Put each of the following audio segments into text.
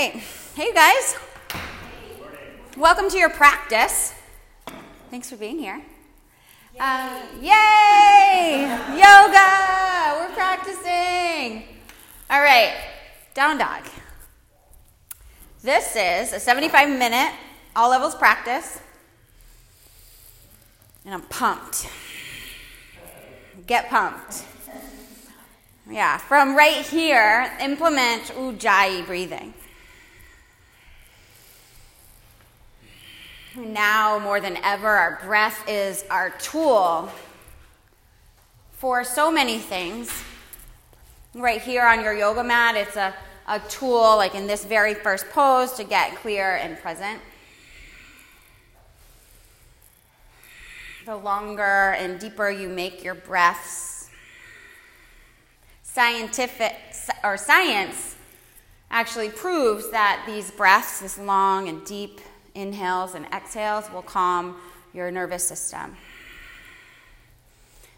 right. Hey, guys. Welcome to your practice. Thanks for being here. Yay! Uh, yay! Yoga! We're practicing. All right, down dog. This is a 75 minute, all levels practice. And I'm pumped. Get pumped. Yeah, from right here, implement Ujjayi breathing. Now, more than ever, our breath is our tool for so many things. Right here on your yoga mat, it's a, a tool, like in this very first pose, to get clear and present. The longer and deeper you make your breaths, scientific or science actually proves that these breaths, this long and deep inhales and exhales, will calm your nervous system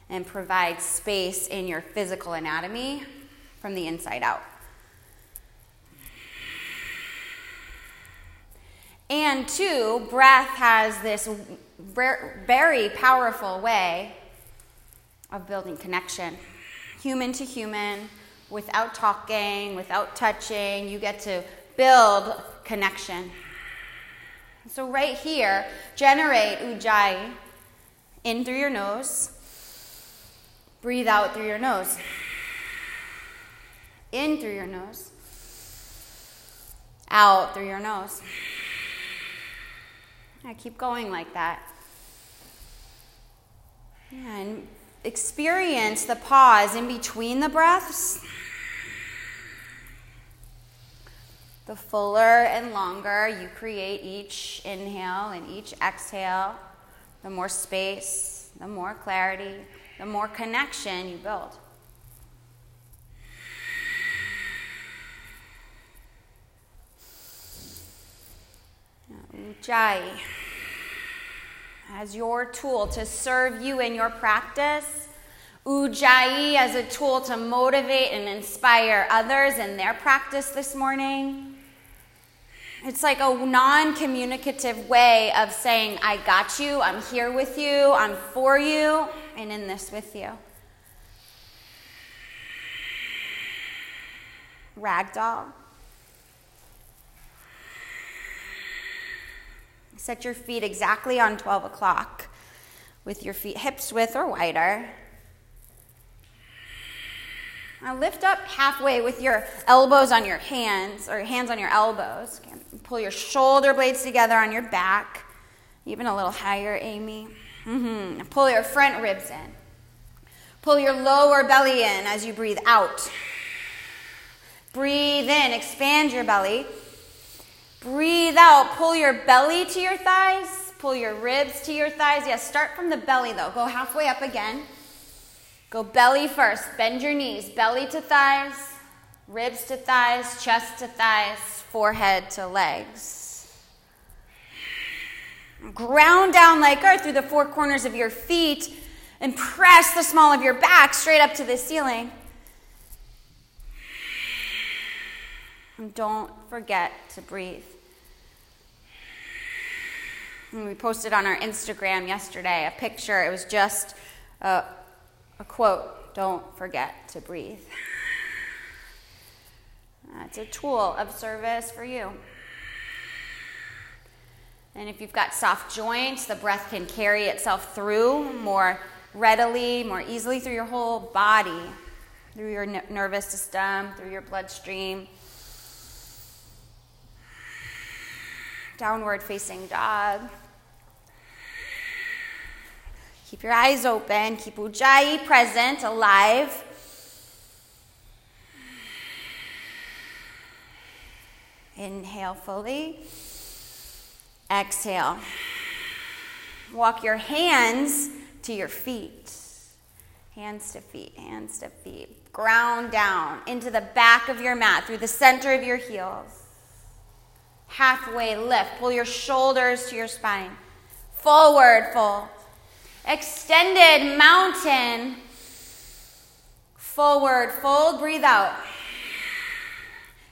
and provide space in your physical anatomy from the inside out. And two, breath has this very powerful way of building connection human to human, without talking, without touching. You get to build connection. So, right here, generate ujjayi in through your nose, breathe out through your nose. In through your nose, out through your nose. I keep going like that. And experience the pause in between the breaths. The fuller and longer you create each inhale and each exhale, the more space, the more clarity, the more connection you build. Ujjayi as your tool to serve you in your practice. Ujjayi as a tool to motivate and inspire others in their practice this morning. It's like a non communicative way of saying, I got you, I'm here with you, I'm for you, and in this with you. Ragdoll. Set your feet exactly on 12 o'clock with your feet hips width or wider. Now lift up halfway with your elbows on your hands or hands on your elbows. Pull your shoulder blades together on your back, even a little higher, Amy. Mm-hmm. Pull your front ribs in. Pull your lower belly in as you breathe out. Breathe in, expand your belly. Breathe out. Pull your belly to your thighs. Pull your ribs to your thighs. Yes, start from the belly though. Go halfway up again. Go belly first. Bend your knees. Belly to thighs, ribs to thighs, chest to thighs, forehead to legs. Ground down like earth through the four corners of your feet and press the small of your back straight up to the ceiling. And don't forget to breathe. We posted on our Instagram yesterday a picture. It was just a, a quote Don't forget to breathe. It's a tool of service for you. And if you've got soft joints, the breath can carry itself through more readily, more easily through your whole body, through your nervous system, through your bloodstream. Downward facing dog. Keep your eyes open. Keep Ujjayi present, alive. Inhale fully. Exhale. Walk your hands to your feet. Hands to feet, hands to feet. Ground down into the back of your mat through the center of your heels. Halfway lift. Pull your shoulders to your spine. Forward fold. Extended mountain. Forward fold. Breathe out.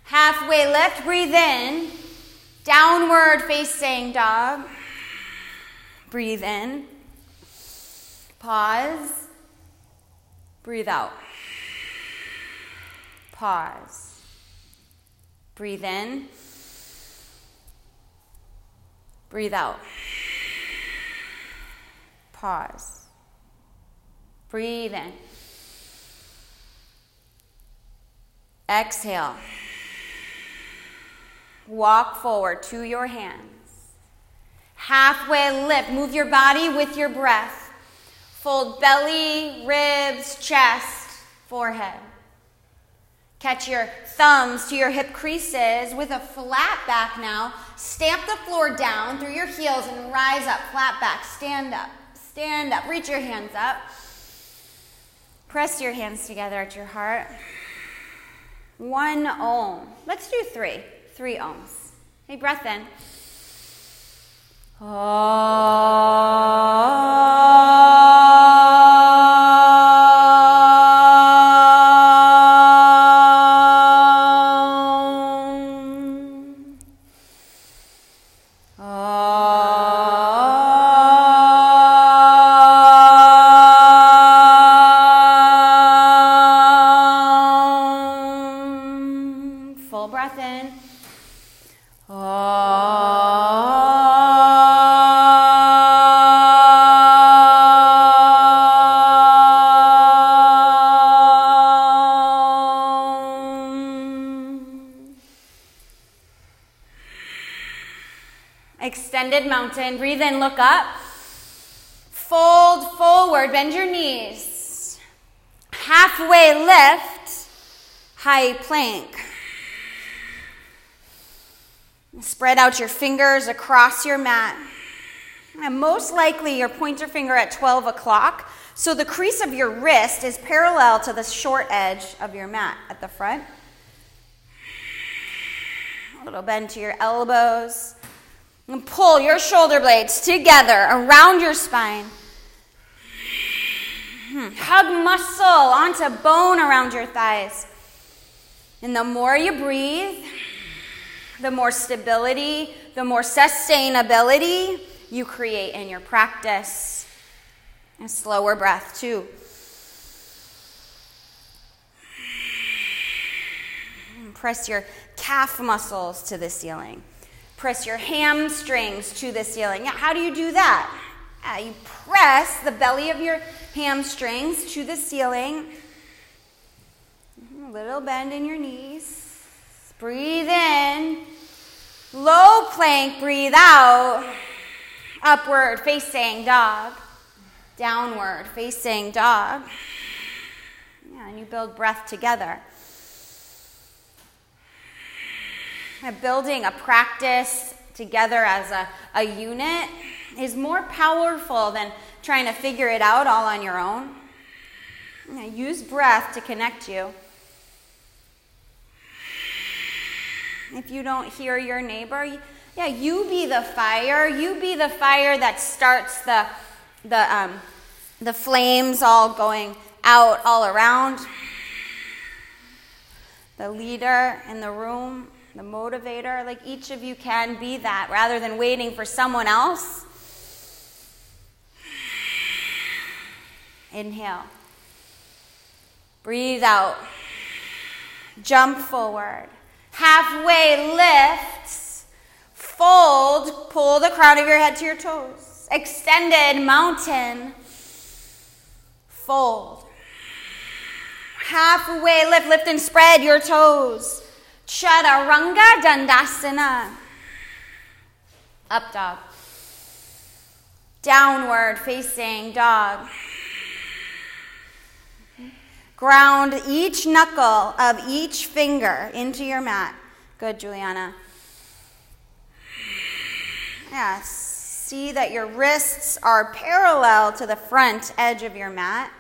Halfway lift, breathe in. Downward facing dog. Breathe in. Pause. Breathe out. Pause. Breathe in. Breathe out. Pause. Breathe in. Exhale. Walk forward to your hands. Halfway lift. Move your body with your breath. Fold belly, ribs, chest, forehead. Catch your thumbs to your hip creases with a flat back now. Stamp the floor down through your heels and rise up, flat back. Stand up, stand up. Reach your hands up. Press your hands together at your heart. One om. Let's do three. Three oms. Hey, breath in. Full Extended mountain. Breathe in, look up. Fold forward, bend your knees. Halfway lift, high plank. Spread out your fingers across your mat. And most likely, your pointer finger at 12 o'clock. So the crease of your wrist is parallel to the short edge of your mat at the front. A little bend to your elbows. And pull your shoulder blades together around your spine. Hmm. Hug muscle onto bone around your thighs. And the more you breathe, the more stability, the more sustainability you create in your practice. A slower breath, too. Press your calf muscles to the ceiling. Press your hamstrings to the ceiling. How do you do that? Uh, you press the belly of your hamstrings to the ceiling. A little bend in your knees. Breathe in. Low plank, breathe out. Upward facing dog. Downward facing dog. Yeah, and you build breath together. Building a practice together as a, a unit is more powerful than trying to figure it out all on your own. Yeah, use breath to connect you. If you don't hear your neighbor, yeah, you be the fire. You be the fire that starts the, the, um, the flames all going out all around. The leader in the room the motivator. Like each of you can be that rather than waiting for someone else. Inhale. Breathe out. Jump forward. Halfway lift. Fold. Pull the crown of your head to your toes. Extended mountain. Fold. Halfway lift. Lift and spread your toes. Chaturanga Dandasana. Up dog. Downward facing dog. Ground each knuckle of each finger into your mat. Good, Juliana. Yes. See that your wrists are parallel to the front edge of your mat.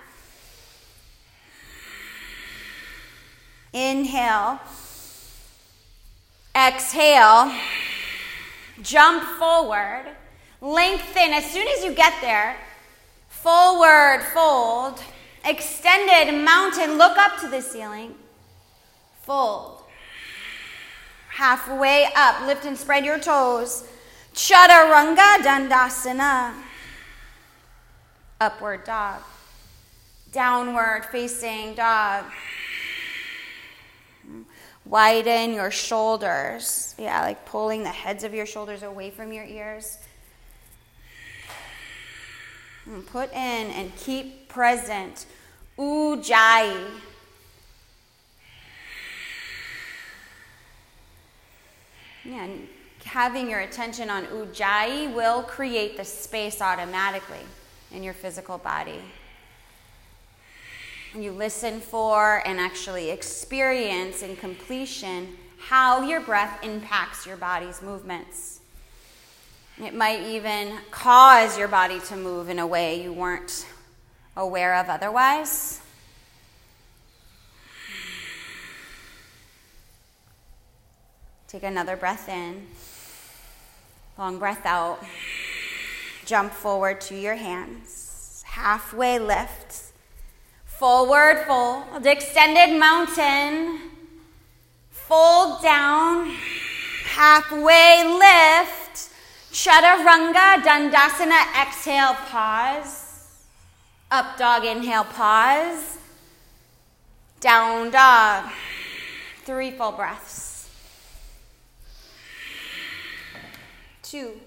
Inhale. Exhale. Jump forward. Lengthen as soon as you get there. Forward fold. Extended mountain. Look up to the ceiling. Fold. Halfway up, lift and spread your toes. Chaturanga Dandasana. Upward dog. Downward facing dog. Widen your shoulders. Yeah, like pulling the heads of your shoulders away from your ears. And put in and keep present. Ujjayi. Yeah, and having your attention on Ujjayi will create the space automatically in your physical body. You listen for and actually experience in completion how your breath impacts your body's movements. It might even cause your body to move in a way you weren't aware of otherwise. Take another breath in, long breath out. Jump forward to your hands, halfway lift Forward fold, extended mountain. Fold down, halfway lift. Chaturanga, Dandasana, exhale, pause. Up dog, inhale, pause. Down dog. Three full breaths. Two.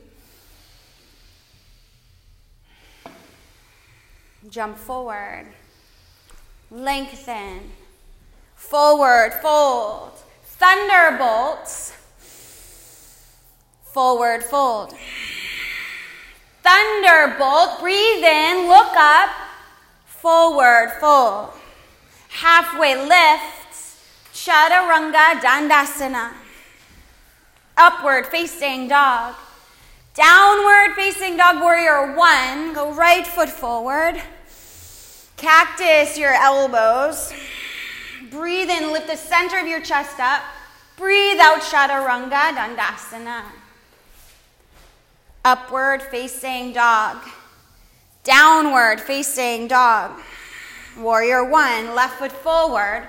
Jump forward lengthen, forward, fold, thunderbolts, forward, fold. Thunderbolt, breathe in, look up, forward, fold. Halfway lift, chaturanga dandasana. Upward facing dog. Downward facing dog warrior one. Go right foot forward. Cactus your elbows. Breathe in, lift the center of your chest up. Breathe out, Chaturanga Dandasana. Upward facing dog. Downward facing dog. Warrior one, left foot forward.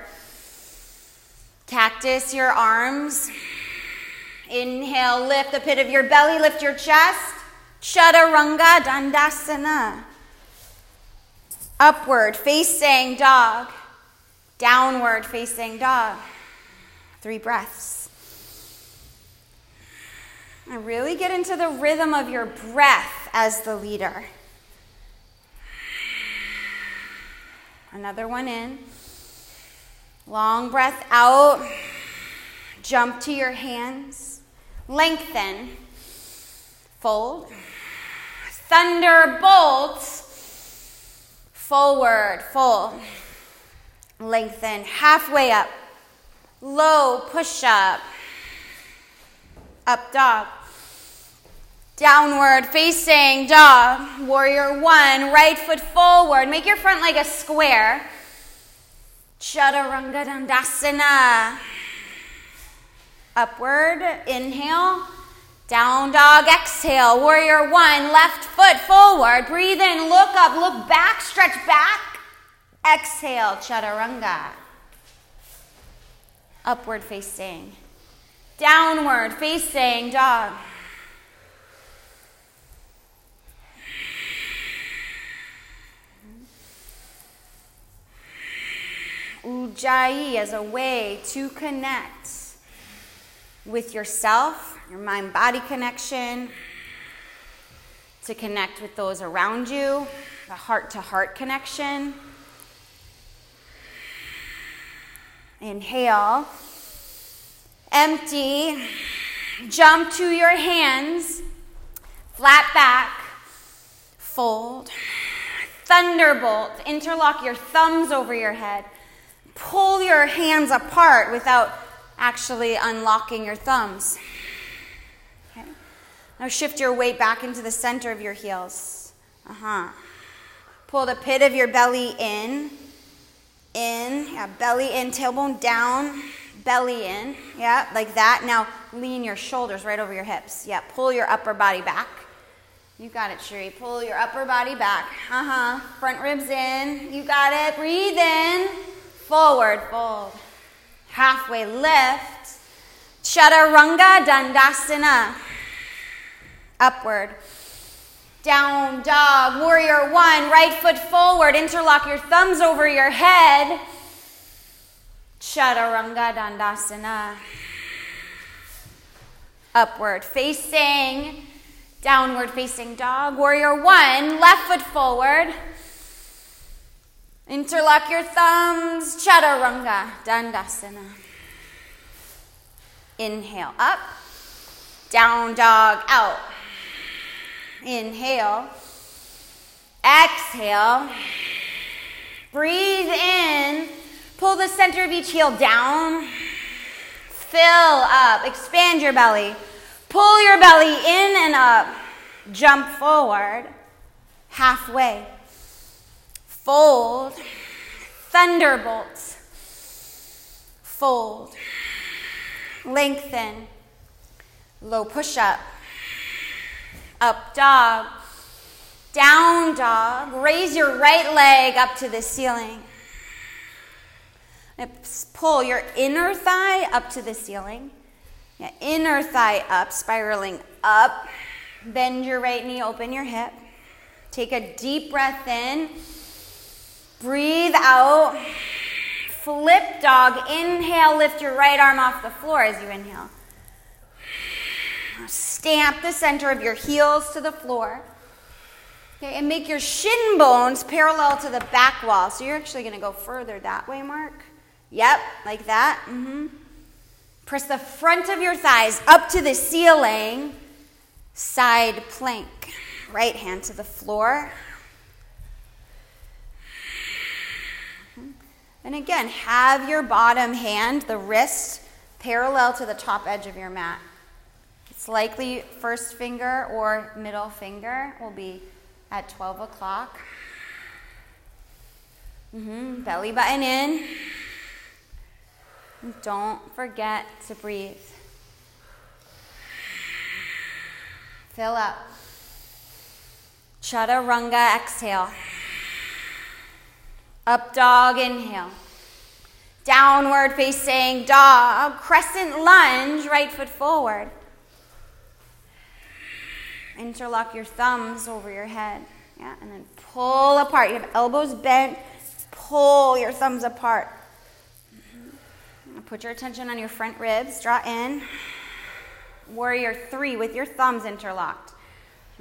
Cactus your arms. Inhale, lift the pit of your belly, lift your chest. Chaturanga Dandasana. Upward facing dog. Downward facing dog. Three breaths. And really get into the rhythm of your breath as the leader. Another one in. Long breath out. Jump to your hands. Lengthen. Fold. Thunderbolt Forward, full. Lengthen, halfway up. Low, push up. Up dog. Downward facing dog. Warrior one, right foot forward. Make your front leg a square. Chaturanga Dandasana. Upward, inhale. Down dog, exhale. Warrior one, left foot forward. Breathe in, look up, look back, stretch back. Exhale, chaturanga. Upward facing. Downward facing dog. Ujjayi as a way to connect with yourself your mind body connection, to connect with those around you, the heart to heart connection. Inhale, empty, jump to your hands, flat back, fold, thunderbolt, interlock your thumbs over your head, pull your hands apart without actually unlocking your thumbs. Now shift your weight back into the center of your heels. Uh huh. Pull the pit of your belly in. In. Yeah, belly in, tailbone down, belly in. Yeah, like that. Now lean your shoulders right over your hips. Yeah, pull your upper body back. You got it, Shri. Pull your upper body back. Uh huh. Front ribs in. You got it. Breathe in. Forward fold. Halfway lift. Chaturanga Dandasana. Upward. Down dog. Warrior one. Right foot forward. Interlock your thumbs over your head. Chaturanga Dandasana. Upward facing. Downward facing dog. Warrior one. Left foot forward. Interlock your thumbs. Chaturanga Dandasana. Inhale up. Down dog out. Inhale. Exhale. Breathe in. Pull the center of each heel down. Fill up. Expand your belly. Pull your belly in and up. Jump forward. Halfway. Fold. Thunderbolts. Fold. Lengthen. Low push up. Up dog. Down dog. Raise your right leg up to the ceiling. Pull your inner thigh up to the ceiling. Yeah, inner thigh up, spiraling up. Bend your right knee, open your hip. Take a deep breath in. Breathe out. Flip dog. Inhale, lift your right arm off the floor as you inhale. Stamp the center of your heels to the floor. Okay, and make your shin bones parallel to the back wall. So you're actually going to go further that way, Mark. Yep, like that. Mm-hmm. Press the front of your thighs up to the ceiling. Side plank. Right hand to the floor. And again, have your bottom hand, the wrist, parallel to the top edge of your mat. It's likely first finger or middle finger will be at 12 o'clock. Mm-hmm. Belly button in. Don't forget to breathe. Fill up. Chaturanga exhale. Up dog, inhale. Downward facing dog, crescent lunge, right foot forward. Interlock your thumbs over your head. Yeah, and then pull apart. You have elbows bent. Pull your thumbs apart. Mm-hmm. Put your attention on your front ribs. Draw in. Warrior three with your thumbs interlocked.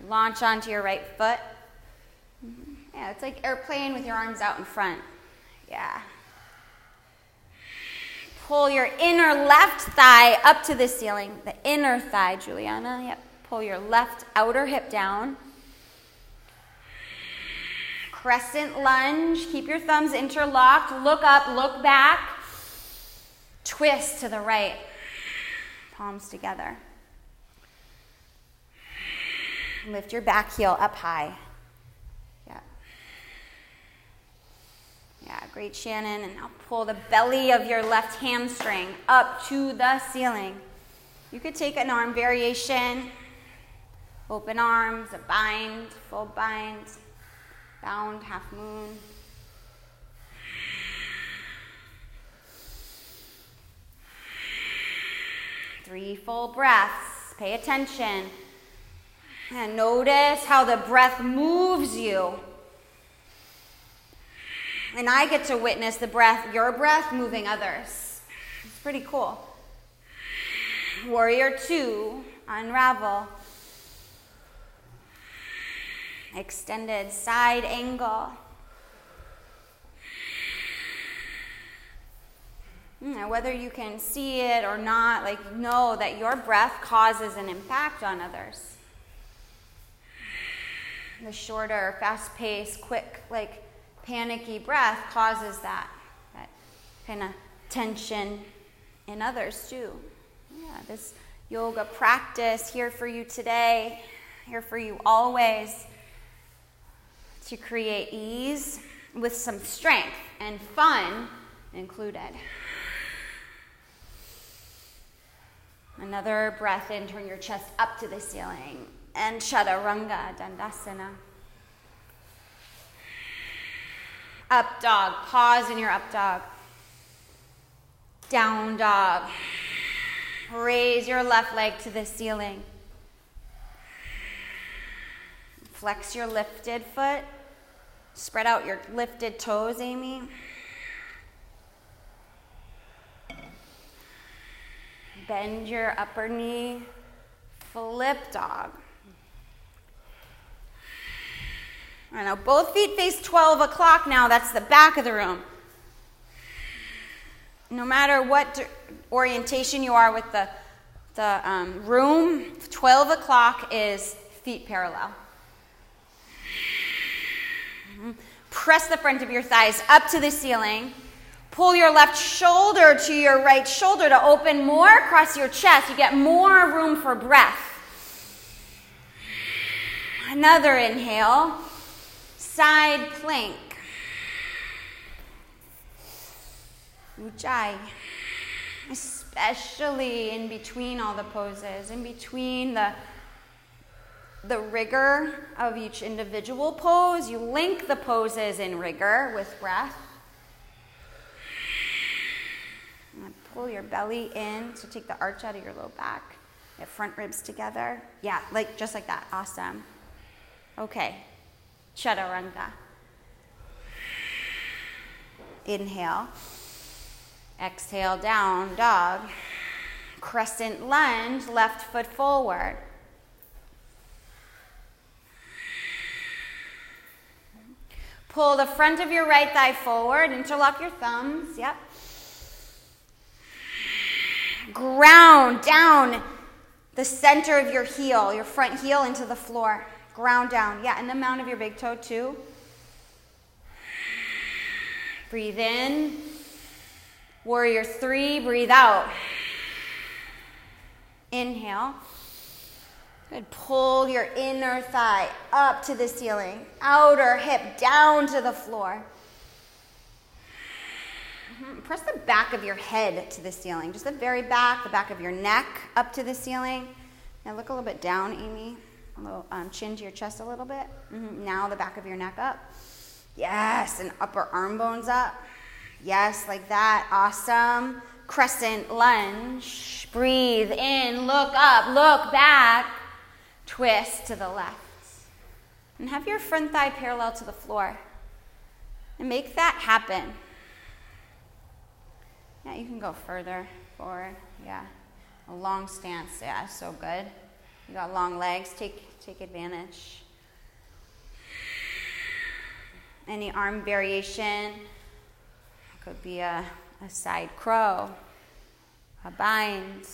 Launch onto your right foot. Mm-hmm. Yeah, it's like airplane with your arms out in front. Yeah. Pull your inner left thigh up to the ceiling. The inner thigh, Juliana. Yep. Pull your left outer hip down. Crescent lunge. Keep your thumbs interlocked. Look up, look back. Twist to the right. Palms together. Lift your back heel up high. Yeah, Yeah, great, Shannon. And now pull the belly of your left hamstring up to the ceiling. You could take an arm variation, open arms, a bind, full bind, bound, half moon. Three full breaths. Pay attention. And notice how the breath moves you and I get to witness the breath, your breath, moving others. It's pretty cool. Warrior two, unravel. Extended side angle. Hmm, now, whether you can see it or not, like know that your breath causes an impact on others. The shorter, fast paced, quick, like panicky breath causes that, that kind of tension in others too. Yeah, this yoga practice here for you today, here for you always to create ease with some strength and fun included. Another breath in, turn your chest up to the ceiling. And Chaturanga Dandasana. Up dog. Pause in your up dog. Down dog. Raise your left leg to the ceiling. Flex your lifted foot. Spread out your lifted toes, Amy. Bend your upper knee. Flip dog. I know both feet face 12 o'clock now. That's the back of the room. No matter what orientation you are with the, the um, room, 12 o'clock is feet parallel. Press the front of your thighs up to the ceiling. Pull your left shoulder to your right shoulder to open more across your chest. You get more room for breath. Another inhale. Side plank. Ujjayi. Especially in between all the poses, in between the the rigor of each individual pose. You link the poses in rigor with breath. pull your belly in. So take the arch out of your low back. Get front ribs together. Yeah, like just like that. Awesome. Okay. Chaturanga. Inhale. Exhale, down dog. Crescent lunge, left foot forward. Pull the front of your right thigh forward, interlock your thumbs. Yep. Ground down the center of your heel, your front heel into the floor. Ground down. Yeah, and the mount of your big toe too. Breathe in. Warrior three, breathe out. Inhale. Good. Pull your inner thigh up to the ceiling, outer hip down to the floor. Mm-hmm. Press the back of your head to the ceiling, just the very back, the back of your neck up to the ceiling. Now look a little bit down, Amy. A little um, chin to your chest a little bit. Mm-hmm. Now the back of your neck up. Yes, and upper arm bones up. Yes, like that. Awesome. Crescent lunge. Breathe in, look up, look back. Twist to the left. And have your front thigh parallel to the floor. And make that happen. Yeah, you can go further forward. Yeah. A long stance. Yeah, so good. You got long legs. Take take advantage. Any arm variation. Could be a, a side crow, a bind.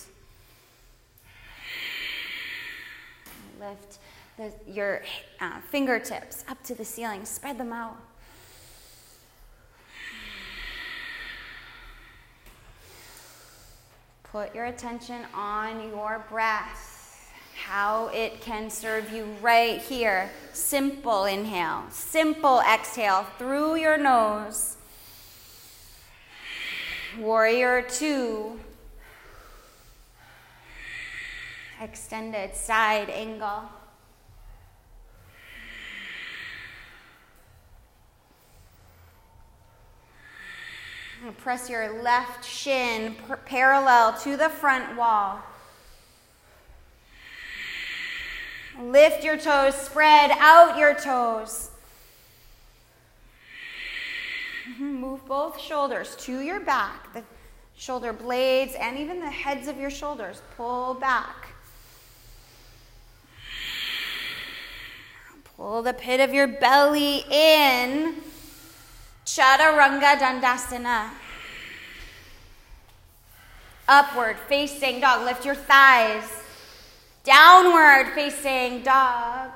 Lift the, your uh, fingertips up to the ceiling, spread them out. Put your attention on your breath, how it can serve you right here. Simple inhale, simple exhale through your nose. Warrior two. Extended side angle. Press your left shin per- parallel to the front wall. Lift your toes, spread out your toes. Mm-hmm. Move both shoulders to your back, the shoulder blades, and even the heads of your shoulders. Pull back. Pull the pit of your belly in. Chaturanga Dandasana. Upward facing dog. Lift your thighs. Downward facing dog.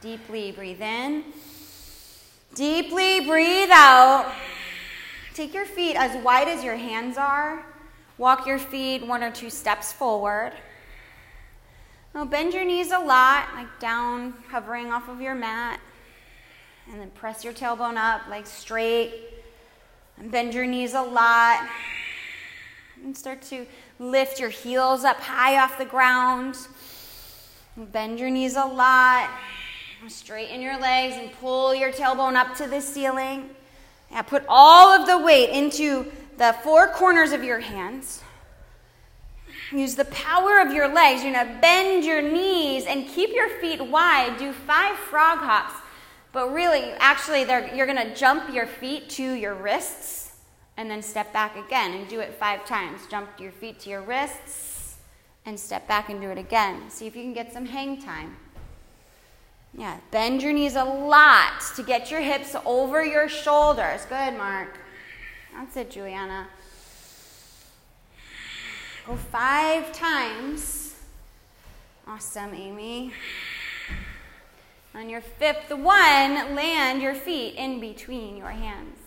Deeply breathe in. Deeply breathe out. Take your feet as wide as your hands are. Walk your feet one or two steps forward. Now bend your knees a lot, like down, hovering off of your mat. And then press your tailbone up, like straight. And bend your knees a lot. And start to lift your heels up high off the ground. Bend your knees a lot. Straighten your legs and pull your tailbone up to the ceiling. Yeah, put all of the weight into the four corners of your hands. Use the power of your legs. You're going to bend your knees and keep your feet wide. Do five frog hops. But really, actually, you're going to jump your feet to your wrists and then step back again and do it five times. Jump your feet to your wrists and step back and do it again. See if you can get some hang time. Yeah, bend your knees a lot to get your hips over your shoulders. Good, Mark. That's it, Juliana. Go five times. Awesome, Amy. On your fifth one, land your feet in between your hands.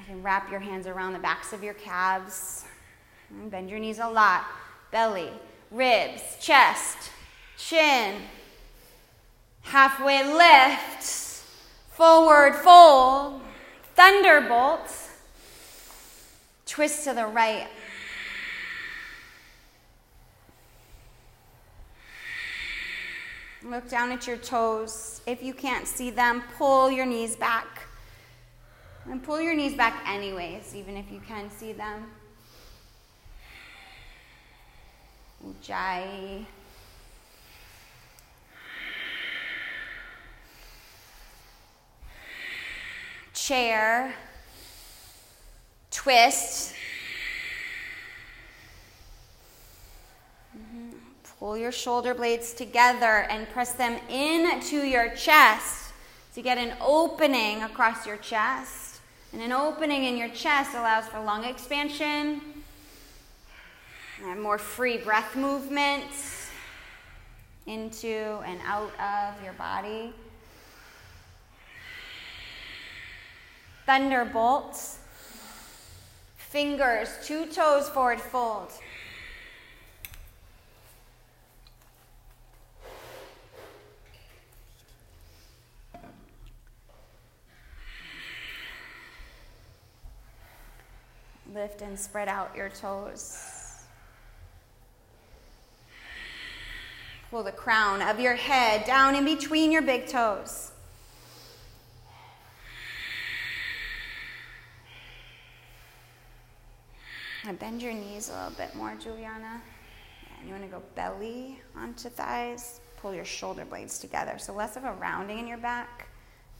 You can wrap your hands around the backs of your calves. And bend your knees a lot. Belly, ribs, chest, chin. Halfway lift. Forward fold. Thunderbolt. Twist to the right. Look down at your toes. If you can't see them, pull your knees back. And pull your knees back, anyways, even if you can see them. Ujjayi. Chair. Twist. Mm-hmm. Pull your shoulder blades together and press them into your chest to get an opening across your chest. And an opening in your chest allows for lung expansion and more free breath movement into and out of your body. Thunderbolts. Fingers, to toes forward fold. Lift and spread out your toes. Pull the crown of your head down in between your big toes. And bend your knees a little bit more, Juliana. And you want to go belly onto thighs. Pull your shoulder blades together. So less of a rounding in your back.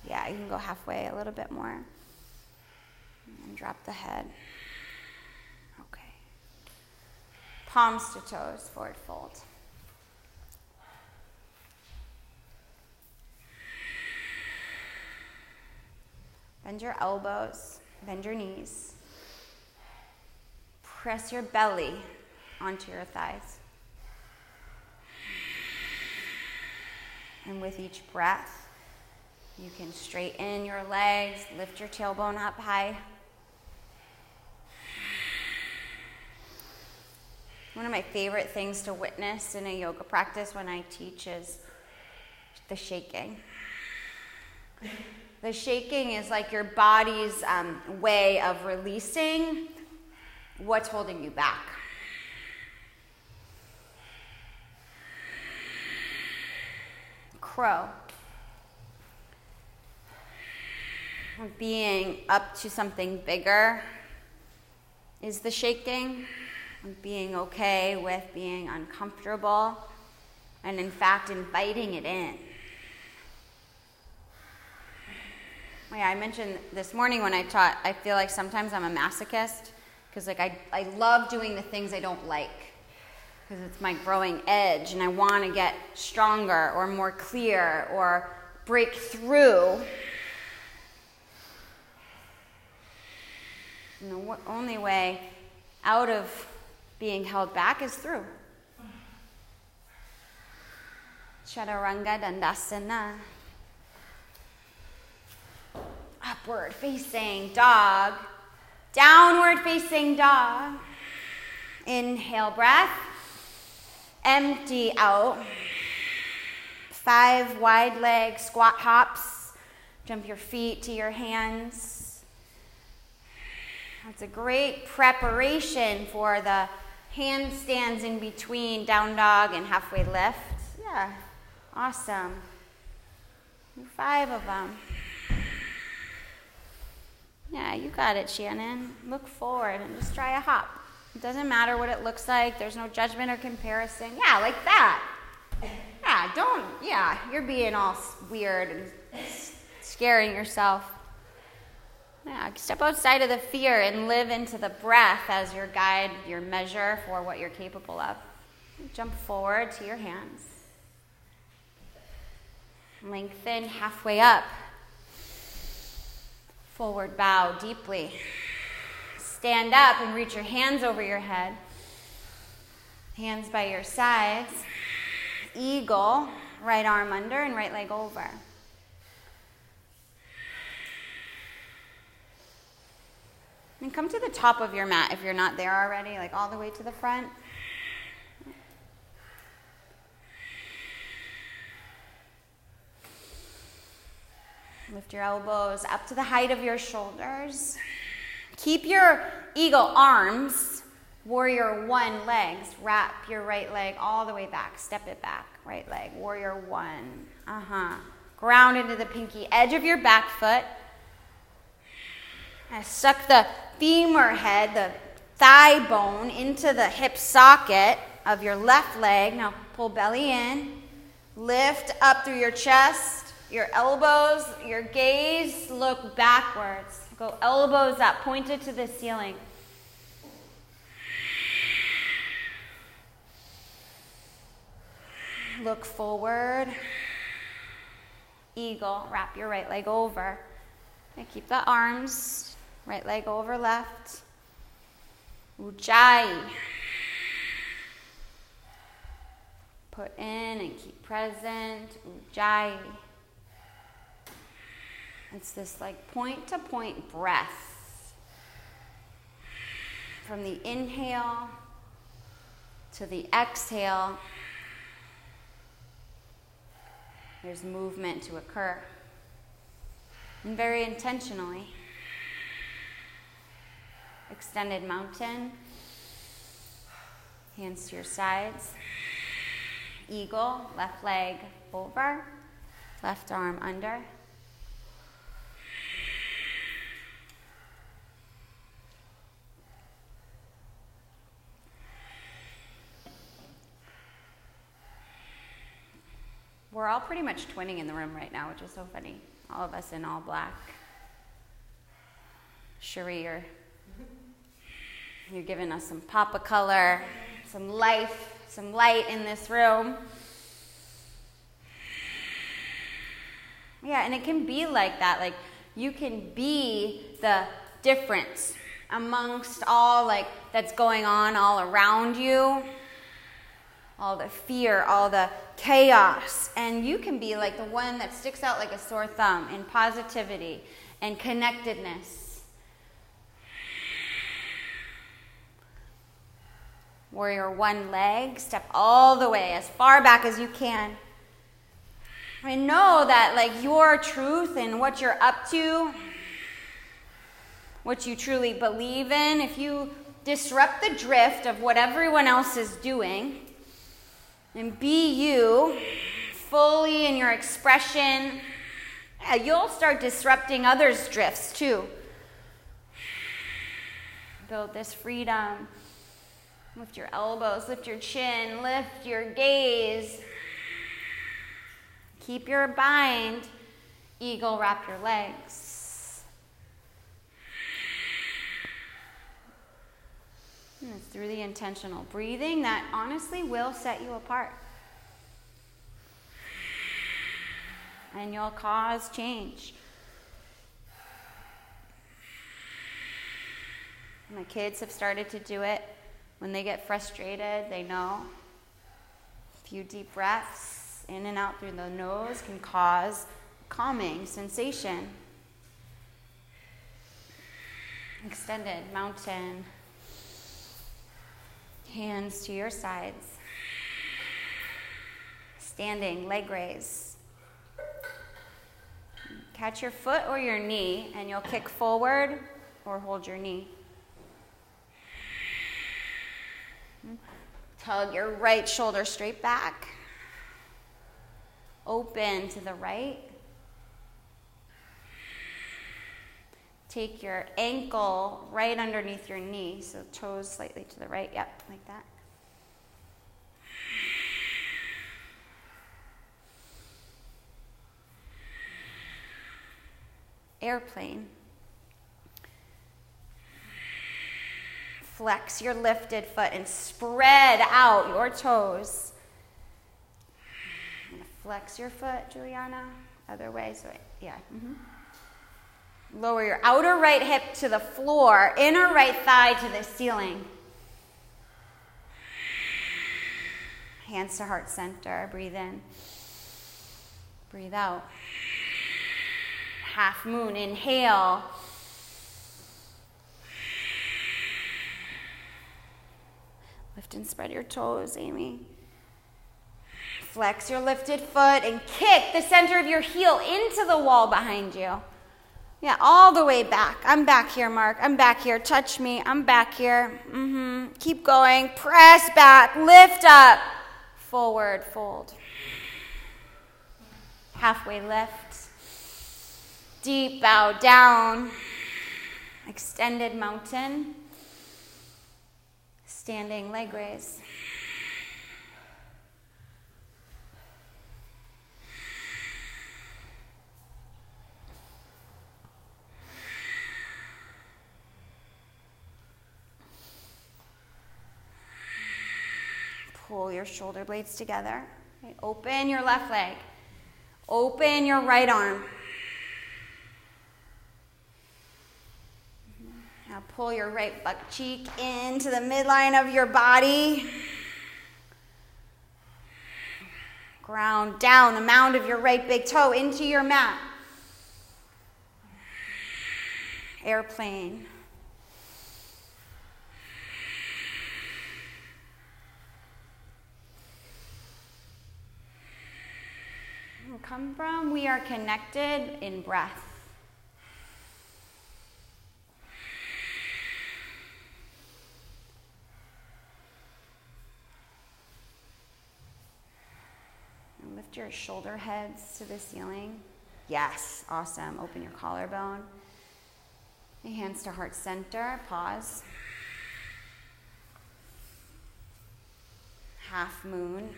Yeah, you can go halfway a little bit more. And drop the head. Okay. Palms to toes, forward fold. Bend your elbows, bend your knees. Press your belly onto your thighs. And with each breath, you can straighten your legs, lift your tailbone up high. One of my favorite things to witness in a yoga practice when I teach is the shaking. The shaking is like your body's um, way of releasing what's holding you back. Crow. Being up to something bigger is the shaking being okay with being uncomfortable, and in fact, inviting it in. Yeah, I mentioned this morning when I taught, I feel like sometimes I'm a masochist because like I, I love doing the things I don't like because it's my growing edge and I want to get stronger or more clear or break through. And the only way out of being held back is through. Chaturanga Dandasana. Upward facing dog. Downward facing dog. Inhale breath. Empty out. Five wide leg squat hops. Jump your feet to your hands. That's a great preparation for the handstands in between down dog and halfway lift. Yeah, awesome. Five of them. Yeah, you got it, Shannon. Look forward and just try a hop. It doesn't matter what it looks like, there's no judgment or comparison. Yeah, like that. Yeah, don't, yeah, you're being all weird and scaring yourself. Yeah, step outside of the fear and live into the breath as your guide, your measure for what you're capable of. Jump forward to your hands. Lengthen halfway up. Forward bow deeply. Stand up and reach your hands over your head. Hands by your sides. Eagle, right arm under and right leg over. And come to the top of your mat if you're not there already, like all the way to the front. Lift your elbows up to the height of your shoulders. Keep your eagle arms, warrior one legs. Wrap your right leg all the way back. Step it back. Right leg, warrior one. Uh huh. Ground into the pinky edge of your back foot. I suck the femur head, the thigh bone, into the hip socket of your left leg. Now pull belly in. Lift up through your chest your elbows, your gaze, look backwards. Go elbows up, pointed to the ceiling. Look forward. Eagle. Wrap your right leg over. Keep the arms, right leg over left. Ujjayi. Put in and keep present. Ujjayi. It's this like point to point breath from the inhale to the exhale. There's movement to occur. And very intentionally. Extended mountain. Hands to your sides. Eagle, left leg over, left arm under. We're all pretty much twinning in the room right now, which is so funny. All of us in all black. Cherie, you're, you're giving us some pop of color, some life, some light in this room. Yeah, and it can be like that. Like, you can be the difference amongst all like that's going on all around you all the fear, all the chaos. And you can be like the one that sticks out like a sore thumb in positivity and connectedness. Warrior one leg, step all the way as far back as you can. And know that, like, your truth and what you're up to, what you truly believe in, if you disrupt the drift of what everyone else is doing, and be you fully in your expression, uh, you'll start disrupting others' drifts too. Build this freedom. Lift your elbows, lift your chin, lift your gaze. Keep your bind. Eagle, wrap your legs. And it's through the intentional breathing that honestly will set you apart. And you'll cause change. My kids have started to do it. When they get frustrated, they know a few deep breaths in and out through the nose can cause calming sensation. Extended mountain. Hands to your sides. Standing, leg raise. Catch your foot or your knee, and you'll kick forward or hold your knee. Tug your right shoulder straight back. Open to the right. Take your ankle right underneath your knee, so toes slightly to the right. Yep, like that. Airplane. Flex your lifted foot and spread out your toes. Flex your foot, Juliana. Other way, so yeah. Mm-hmm. Lower your outer right hip to the floor, inner right thigh to the ceiling. Hands to heart center. Breathe in. Breathe out. Half moon. Inhale. Lift and spread your toes, Amy. Flex your lifted foot and kick the center of your heel into the wall behind you. Yeah, all the way back. I'm back here, Mark. I'm back here. Touch me. I'm back here. Mm-hmm. Keep going. Press back. Lift up. Forward, fold. Halfway lift. Deep bow down. Extended mountain. Standing leg raise. Pull your shoulder blades together. Open your left leg. Open your right arm. Now pull your right butt cheek into the midline of your body. Ground down the mound of your right big toe into your mat. Airplane. Come from. We are connected in breath. And lift your shoulder heads to the ceiling. Yes, awesome. Open your collarbone. Hands to heart center. Pause. Half moon.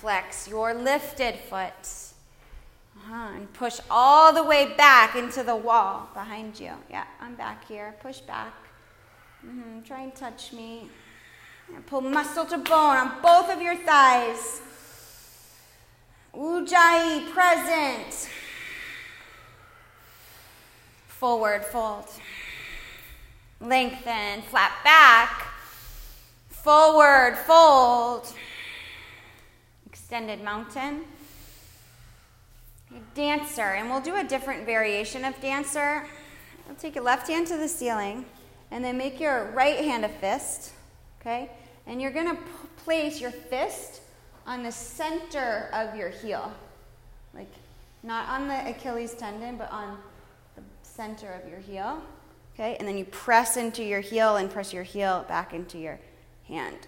Flex your lifted foot. Uh-huh. And push all the way back into the wall behind you. Yeah, I'm back here. Push back. Mm-hmm. Try and touch me. And pull muscle to bone on both of your thighs. Ujjayi present. Forward fold. Lengthen, flat back. Forward fold extended mountain. Dancer, and we'll do a different variation of dancer. We'll take your left hand to the ceiling, and then make your right hand a fist, okay? And you're gonna p- place your fist on the center of your heel, like not on the Achilles tendon, but on the center of your heel, okay? And then you press into your heel and press your heel back into your hand.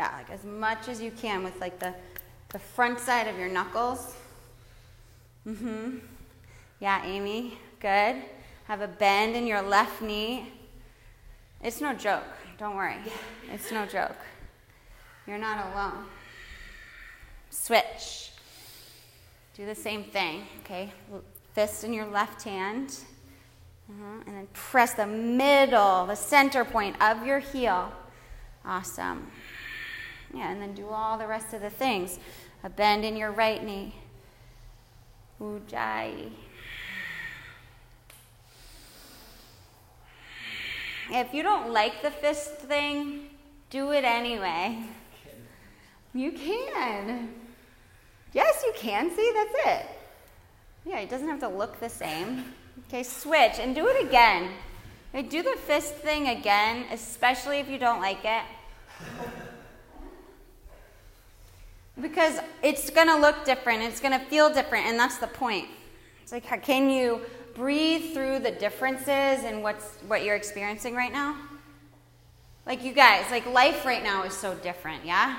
Yeah, like as much as you can with like the, the front side of your knuckles. Mm-hmm. Yeah, Amy, good. Have a bend in your left knee. It's no joke. Don't worry. It's no joke. You're not alone. Switch. Do the same thing, okay? Fist in your left hand. Uh-huh. And then press the middle, the center point of your heel. Awesome. Yeah, and then do all the rest of the things. A bend in your right knee. Ujjayi. If you don't like the fist thing, do it anyway. You can. Yes, you can. See, that's it. Yeah, it doesn't have to look the same. Okay, switch and do it again. Do the fist thing again, especially if you don't like it. Because it's going to look different, it's going to feel different, and that's the point. It's like, how can you breathe through the differences in what's, what you're experiencing right now? Like, you guys, like, life right now is so different, yeah?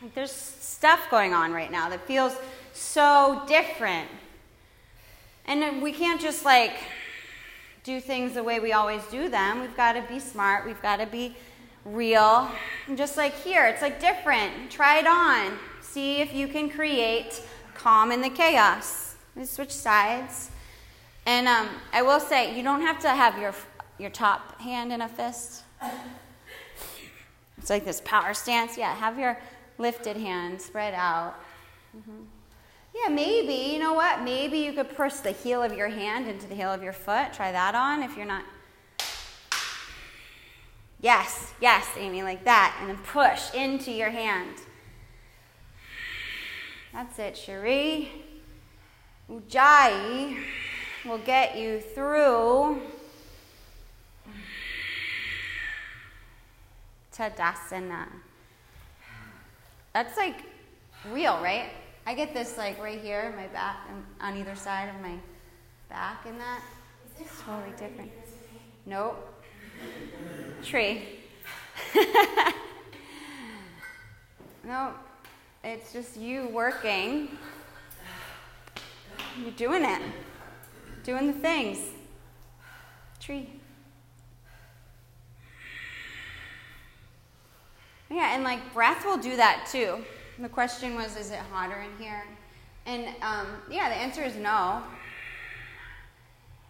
Like, there's stuff going on right now that feels so different. And we can't just like do things the way we always do them. We've got to be smart. We've got to be real. And just like here, it's like different. Try it on. See if you can create calm in the chaos. We switch sides. And um, I will say, you don't have to have your, your top hand in a fist. It's like this power stance. Yeah, have your lifted hand spread out. Mm-hmm. Yeah, maybe, you know what? Maybe you could push the heel of your hand into the heel of your foot. Try that on if you're not. Yes, yes, Amy, like that. And then push into your hand. That's it, Cherie. Ujjayi will get you through Tadasana. That's like real, right? I get this like right here, my back, um, on either side of my back, and that. It's totally different. Nope. Tree. no, it's just you working. You're doing it, doing the things. Tree. Yeah, and like breath will do that too. The question was, is it hotter in here? And um, yeah, the answer is no.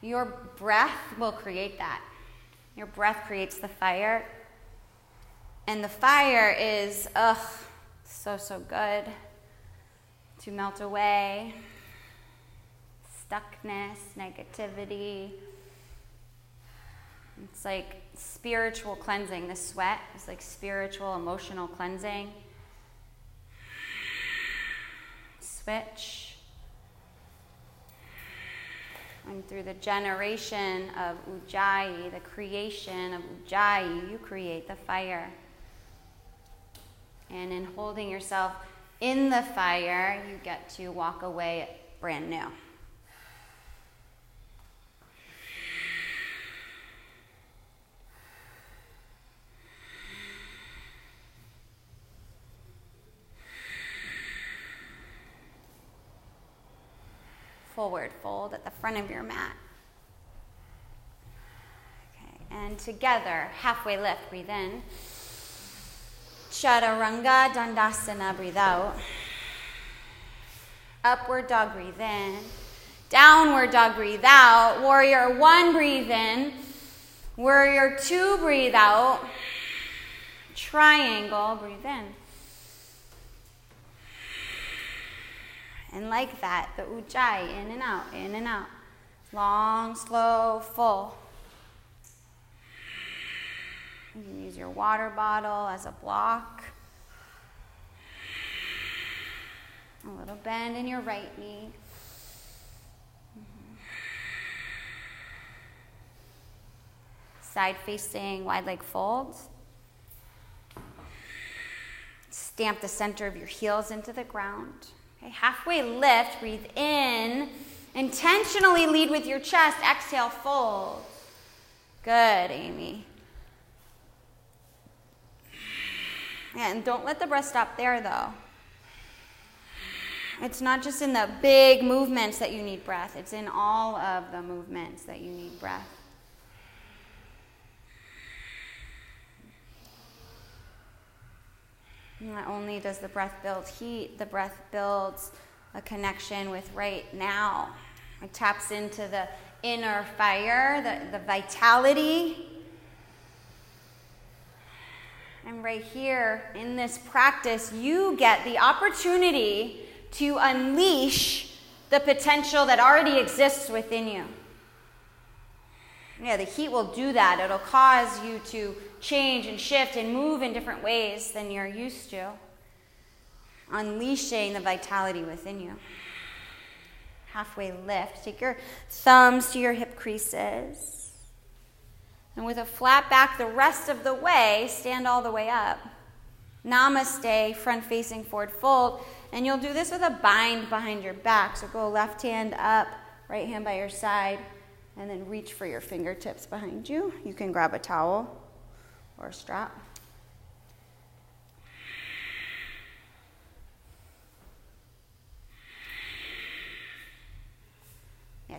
Your breath will create that. Your breath creates the fire. And the fire is, ugh, so, so good to melt away stuckness, negativity. It's like spiritual cleansing. The sweat is like spiritual, emotional cleansing. switch. And through the generation of Ujjayi, the creation of Ujjayi, you create the fire. And in holding yourself in the fire, you get to walk away brand new. forward fold at the front of your mat. Okay, and together, halfway lift, breathe in. Chaturanga Dandasana, breathe out. Upward dog, breathe in. Downward dog, breathe out. Warrior one, breathe in. Warrior two, breathe out. Triangle, breathe in. And like that, the ujjayi, in and out, in and out. Long, slow, full. You can use your water bottle as a block. A little bend in your right knee. Mm-hmm. Side facing wide leg fold. Stamp the center of your heels into the ground. Okay, halfway lift, breathe in. Intentionally lead with your chest. Exhale, fold. Good, Amy. And don't let the breath stop there, though. It's not just in the big movements that you need breath, it's in all of the movements that you need breath. Not only does the breath build heat, the breath builds a connection with right now. It taps into the inner fire, the, the vitality. And right here in this practice, you get the opportunity to unleash the potential that already exists within you. Yeah, the heat will do that. It'll cause you to change and shift and move in different ways than you're used to, unleashing the vitality within you. Halfway lift. Take your thumbs to your hip creases. And with a flat back the rest of the way, stand all the way up. Namaste, front facing forward fold. And you'll do this with a bind behind your back. So go left hand up, right hand by your side, and then reach for your fingertips behind you. You can grab a towel or a strap.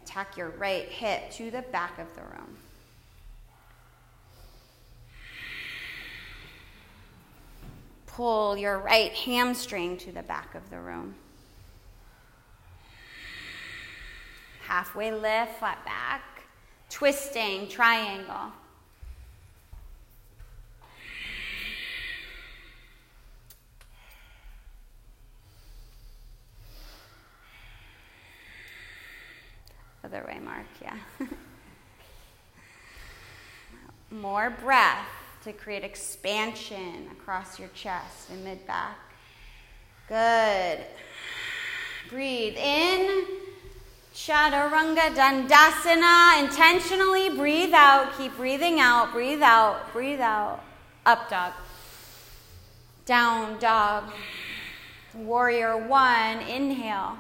Tuck your right hip to the back of the room. Pull your right hamstring to the back of the room. Halfway lift, flat back. Twisting, triangle. Other way, Mark, yeah. More breath to create expansion across your chest and mid back. Good. Breathe in. Chaturanga Dandasana. Intentionally breathe out. Keep breathing out. Breathe out. Breathe out. Up dog. Down dog. Warrior one. Inhale.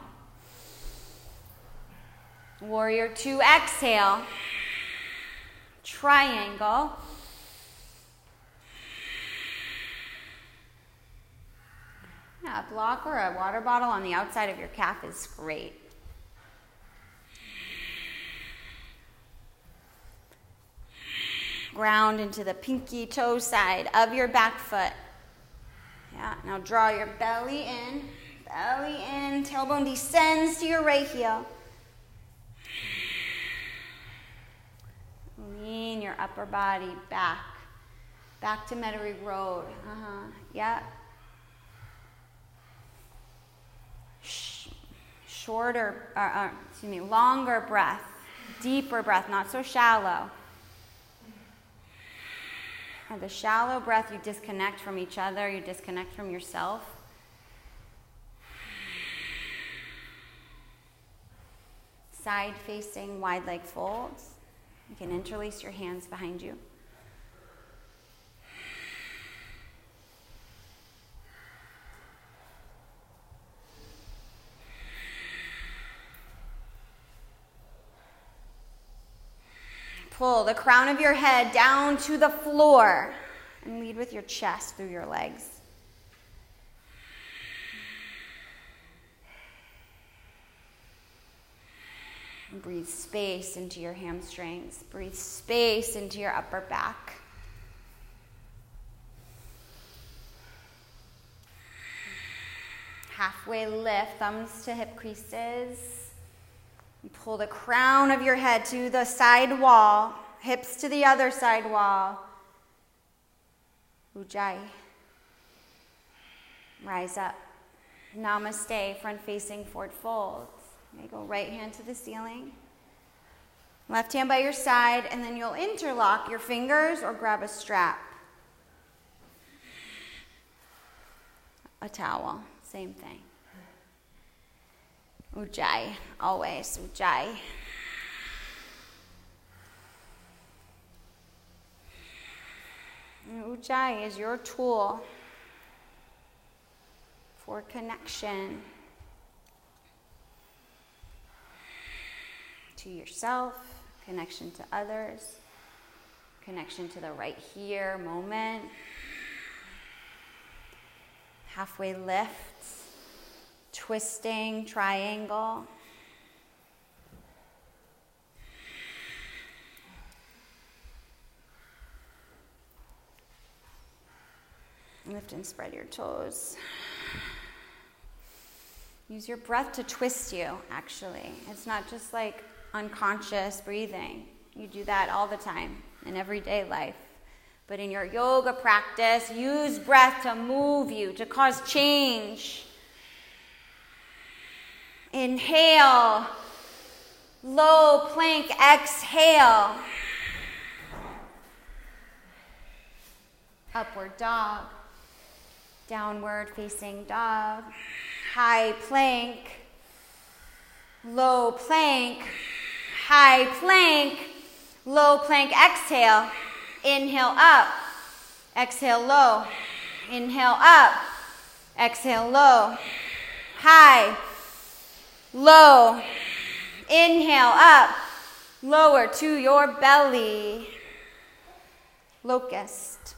Warrior two. Exhale. Triangle. Yeah, a block or a water bottle on the outside of your calf is great. Ground into the pinky toe side of your back foot. Yeah, now draw your belly in, belly in, tailbone descends to your right heel. Lean your upper body back, back to Metairie Road. Uh huh. Yeah. Shorter, uh, uh, excuse me, longer breath, deeper breath, not so shallow. And the shallow breath, you disconnect from each other, you disconnect from yourself. Side facing wide leg folds. You can interlace your hands behind you. Pull the crown of your head down to the floor and lead with your chest through your legs. breathe space into your hamstrings. Breathe space into your upper back. Halfway lift, thumbs to hip creases. Pull the crown of your head to the side wall, hips to the other side wall. Ujjayi. Rise up. Namaste, front facing forward fold. Okay, go right hand to the ceiling. Left hand by your side, and then you'll interlock your fingers or grab a strap. A towel, same thing. Ujjayi, always Ujjayi. Ujjayi is your tool for connection to yourself, connection to others, connection to the right here moment. Halfway lift twisting triangle. Lift and spread your toes. Use your breath to twist you, actually. It's not just like unconscious breathing. You do that all the time in everyday life. But in your yoga practice, use breath to move you, to cause change. Inhale. Low plank. Exhale. Upward dog. Downward facing dog. High plank. Low plank. High plank. Low plank. Exhale. Inhale up. Exhale low. Inhale up. Exhale low. High low. Inhale up, lower to your belly. Locust.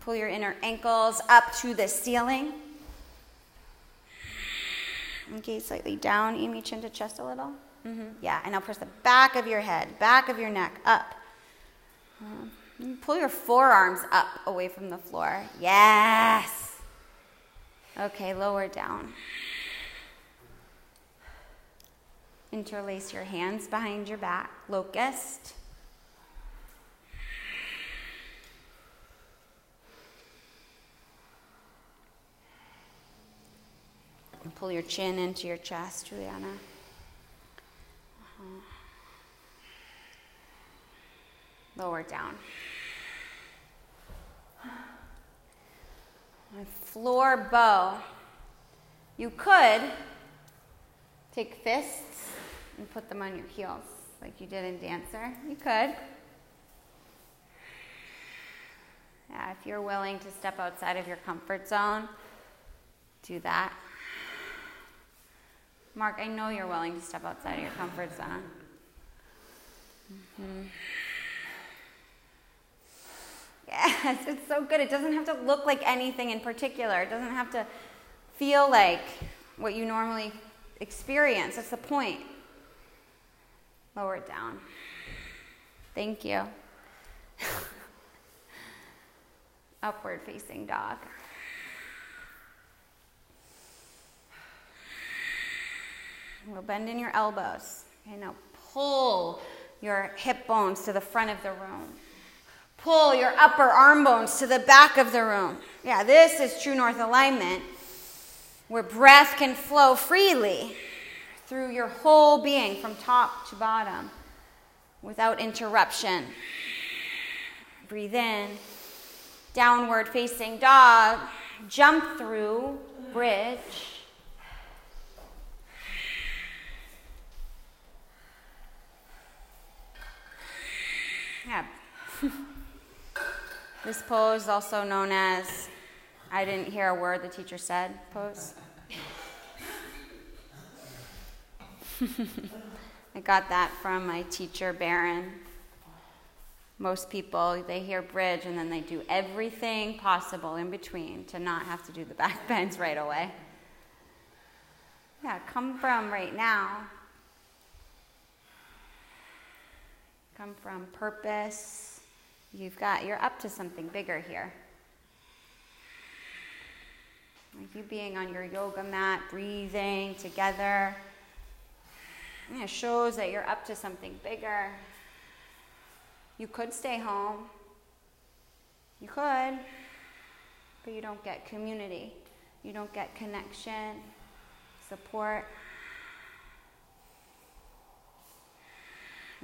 pull your inner ankles up to the ceiling. Okay, slightly down, Amy, chin to chest a little. Mm-hmm. Yeah, and now press the back of your head, back of your neck, up. Pull your forearms up away from the floor. Yes. Okay, lower down. Interlace your hands behind your back, locust. And pull your chin into your chest, Juliana. Uh-huh. Lower down. My floor bow. You could take fists and put them on your heels like you did in Dancer. You could. Yeah, if you're willing to step outside of your comfort zone, do that. Mark, I know you're willing to step outside of your comfort zone. Mm-hmm. Yes, it's so good. It doesn't have to look like anything in particular. It doesn't have to feel like what you normally experience. That's the point. Lower it down. Thank you. Upward facing dog. We'll bend in your elbows. Okay, now pull your hip bones to the front of the room. Pull your upper arm bones to the back of the room. Yeah, this is true north alignment where breath can flow freely through your whole being from top to bottom without interruption. Breathe in, downward facing dog, jump through, bridge. Yeah. This pose, also known as I didn't hear a word the teacher said pose. I got that from my teacher, Baron. Most people, they hear bridge and then they do everything possible in between to not have to do the back bends right away. Yeah, come from right now. Come from purpose. You've got, you're up to something bigger here. Like you being on your yoga mat, breathing together. It shows that you're up to something bigger. You could stay home. You could, but you don't get community. You don't get connection, support.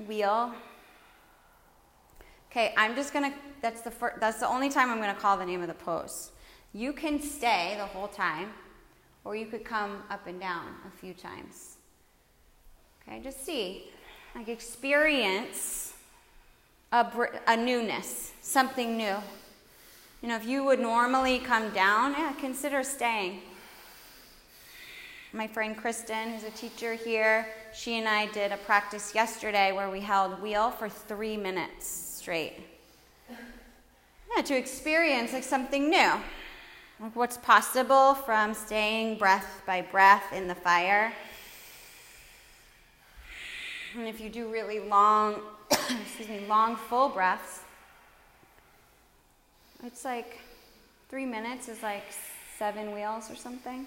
Wheel. Okay, I'm just gonna. That's the first, That's the only time I'm gonna call the name of the pose. You can stay the whole time, or you could come up and down a few times. Okay, just see, like experience a, a newness, something new. You know, if you would normally come down, yeah, consider staying. My friend Kristen, who's a teacher here, she and I did a practice yesterday where we held wheel for three minutes straight. Yeah, to experience like something new Like what's possible from staying breath by breath in the fire. And if you do really long, excuse me, long full breaths, it's like three minutes is like seven wheels or something.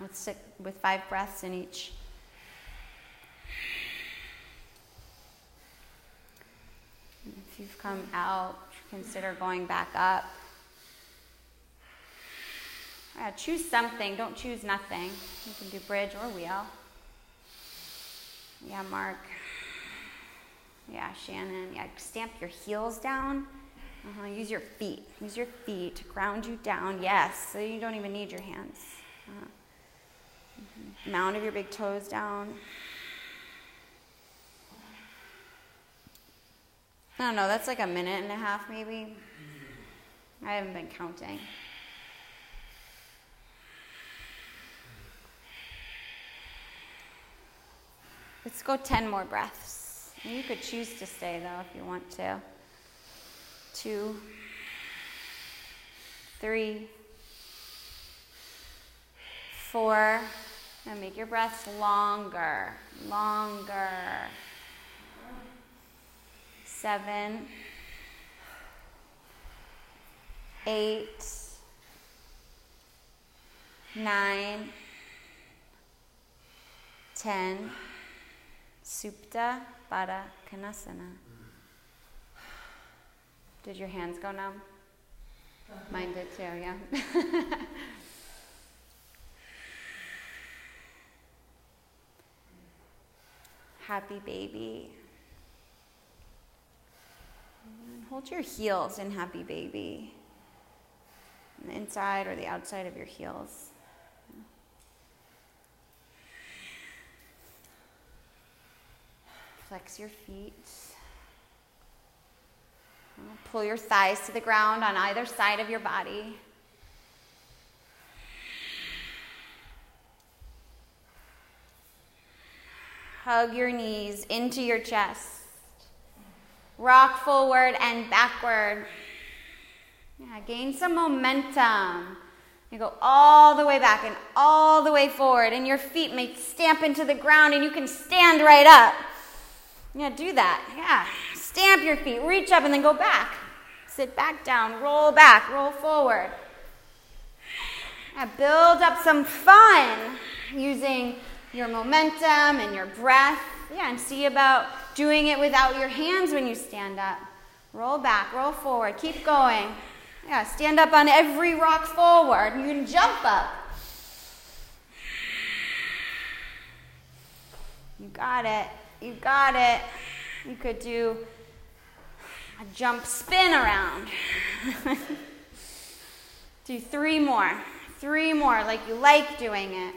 With six, with five breaths in each. If you've come out, consider going back up. Yeah, choose something. Don't choose nothing. You can do bridge or wheel. Yeah, Mark. Yeah, Shannon. Yeah, stamp your heels down. Uh-huh. Use your feet. Use your feet to ground you down. Yes, so you don't even need your hands. Uh-huh. Mm-hmm. Mound of your big toes down. I don't know, that's like a minute and a half maybe. I haven't been counting. Let's go 10 more breaths. You could choose to stay though if you want to. Two, three, four, and make your breaths longer, longer. Seven, eight, nine, ten, Supta Baddha Konasana. Did your hands go numb? Mine did too, yeah. Happy baby. And hold your heels in happy baby. The inside or the outside of your heels. Flex your feet. Pull your thighs to the ground on either side of your body. Hug your knees into your chest. Rock forward and backward. Yeah, gain some momentum. You go all the way back and all the way forward, and your feet may stamp into the ground, and you can stand right up. Yeah, do that. Yeah. Stamp your feet, reach up, and then go back. Sit back down, roll back, roll forward. Yeah, build up some fun using your momentum and your breath. Yeah, and see about doing it without your hands when you stand up. Roll back, roll forward, keep going. Yeah, stand up on every rock forward. You can jump up. You got it. You got it. You could do a jump spin around. do three more. Three more, like you like doing it.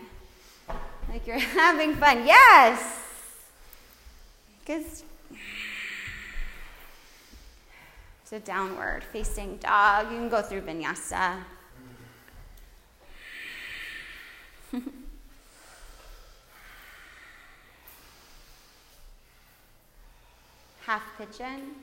Like you're having fun. Yes! Because a downward facing dog. You can go through vinyasa. Half pigeon.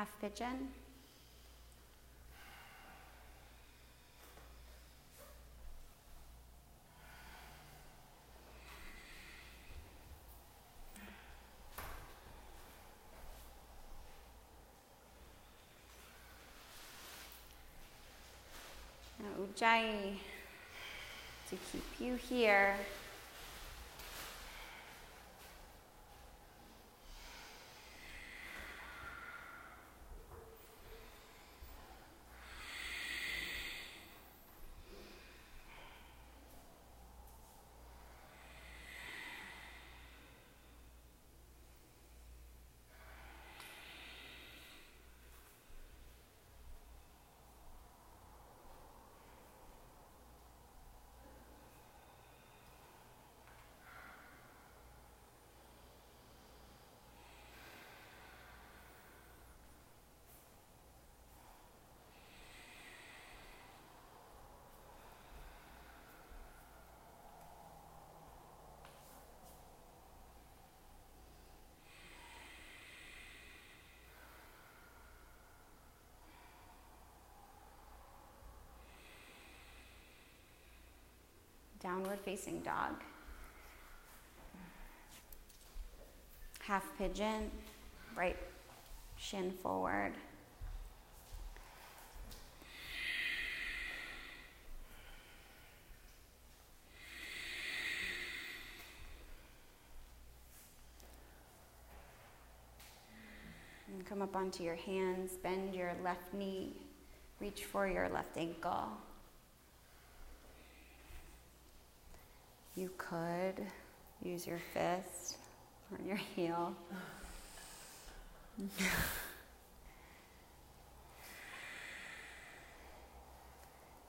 Half pigeon. Now, Ujjayi, to keep you here. Downward facing dog. Half pigeon, right shin forward. And come up onto your hands, bend your left knee, reach for your left ankle. You could use your fist on your heel.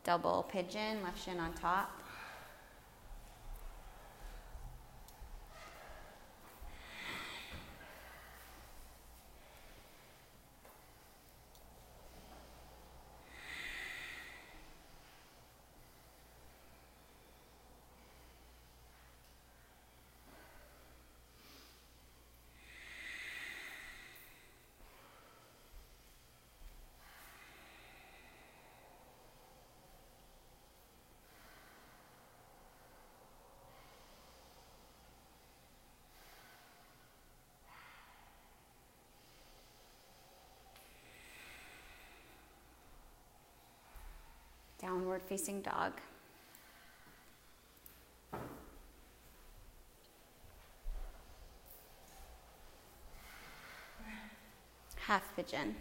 Double pigeon, left shin on top. Downward facing dog. Half pigeon.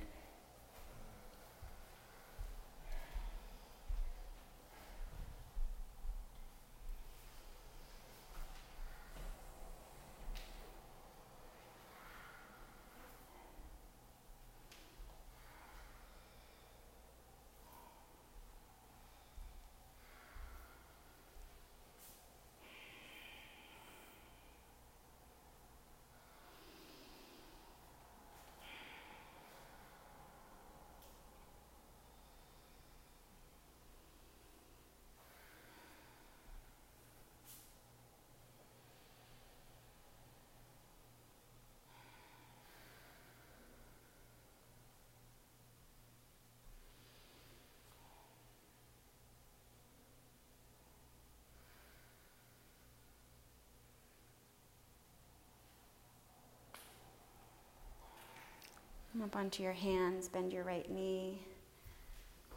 Come up onto your hands, bend your right knee.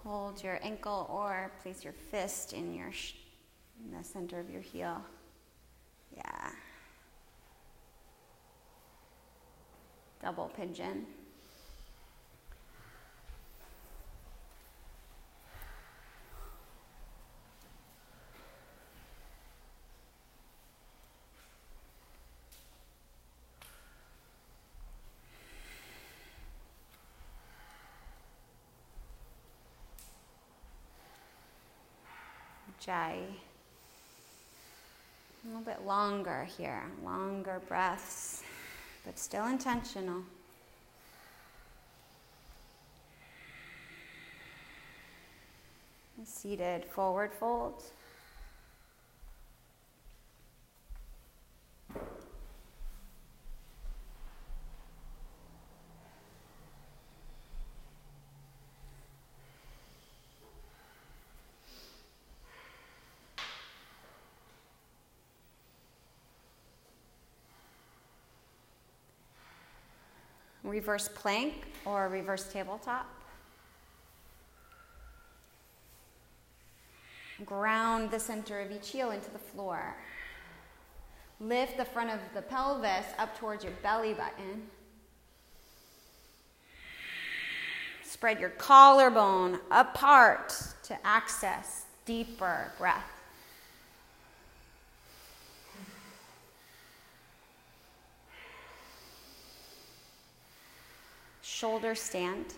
Hold your ankle or place your fist in your sh- in the center of your heel. Yeah. Double pigeon. Jai. A little bit longer here, longer breaths, but still intentional. Seated forward fold. Reverse plank or reverse tabletop. Ground the center of each heel into the floor. Lift the front of the pelvis up towards your belly button. Spread your collarbone apart to access deeper breath. Shoulder stand.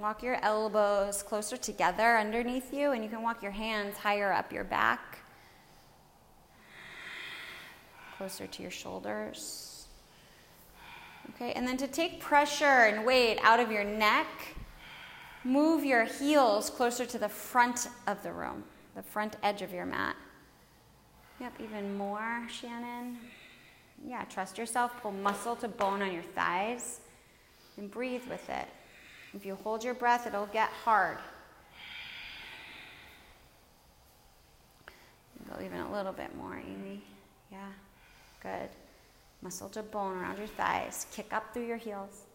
Walk your elbows closer together underneath you, and you can walk your hands higher up your back, closer to your shoulders. Okay, and then to take pressure and weight out of your neck, Move your heels closer to the front of the room, the front edge of your mat. Yep, even more, Shannon. Yeah, trust yourself. Pull muscle to bone on your thighs and breathe with it. If you hold your breath, it'll get hard. Go even a little bit more, Amy. Yeah, good. Muscle to bone around your thighs. Kick up through your heels.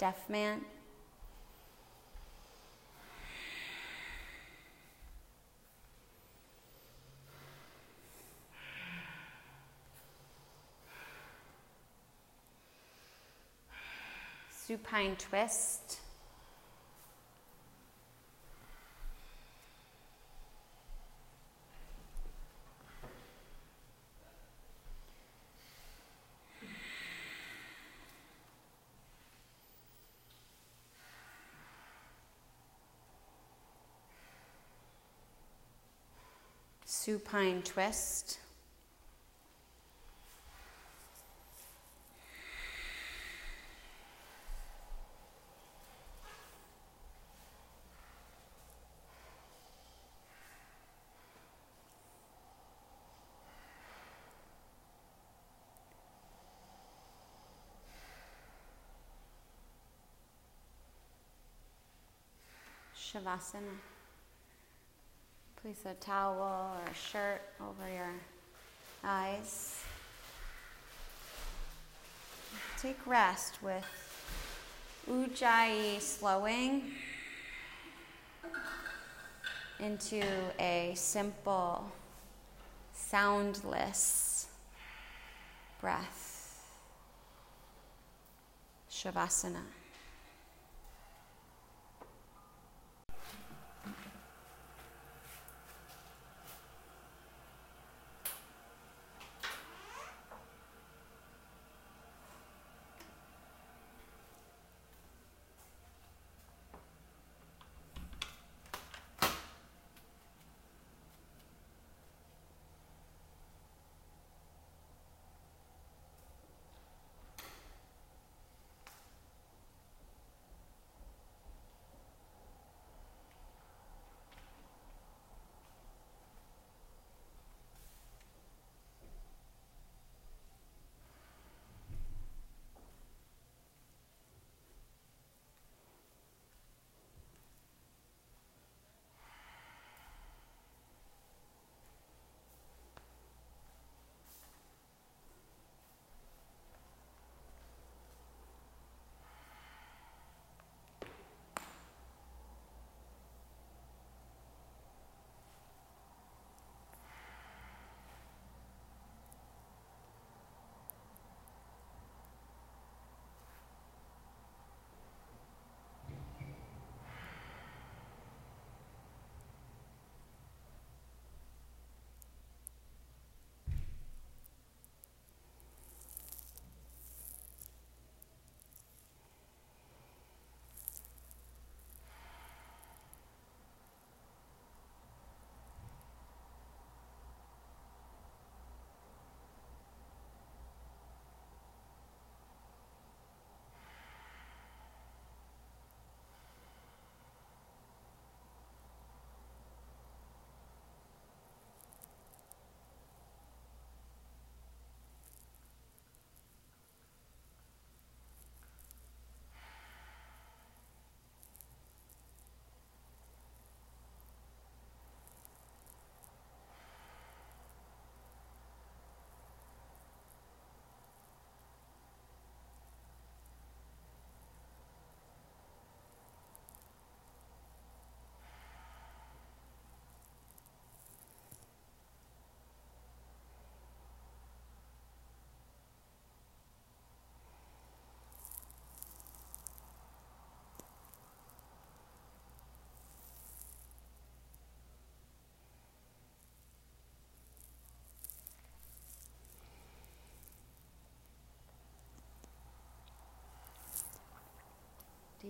Deaf man. Supine twist. Supine twist. Shavasana. Place a towel or a shirt over your eyes. Take rest with Ujjayi slowing into a simple, soundless breath. Shavasana.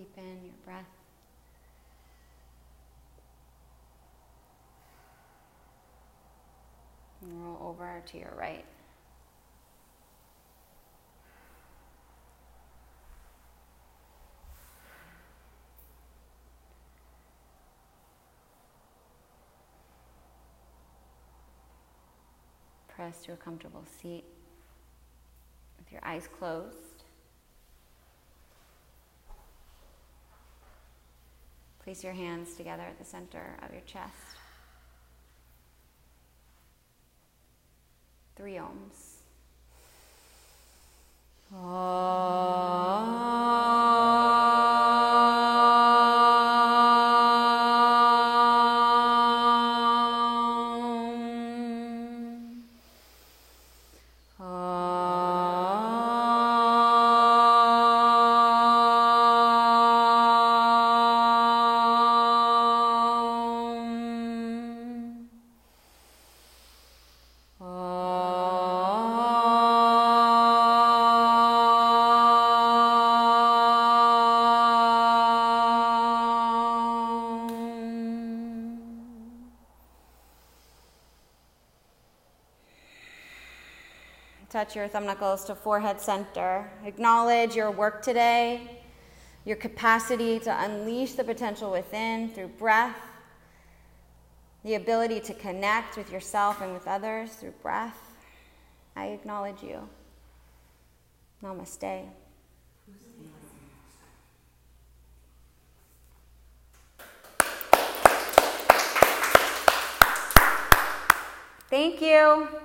Deepen your breath. And roll over to your right. Press to a comfortable seat with your eyes closed. Place your hands together at the center of your chest. Three oms. Touch your thumb knuckles to forehead center. Acknowledge your work today, your capacity to unleash the potential within through breath, the ability to connect with yourself and with others through breath. I acknowledge you. Namaste. Thank you.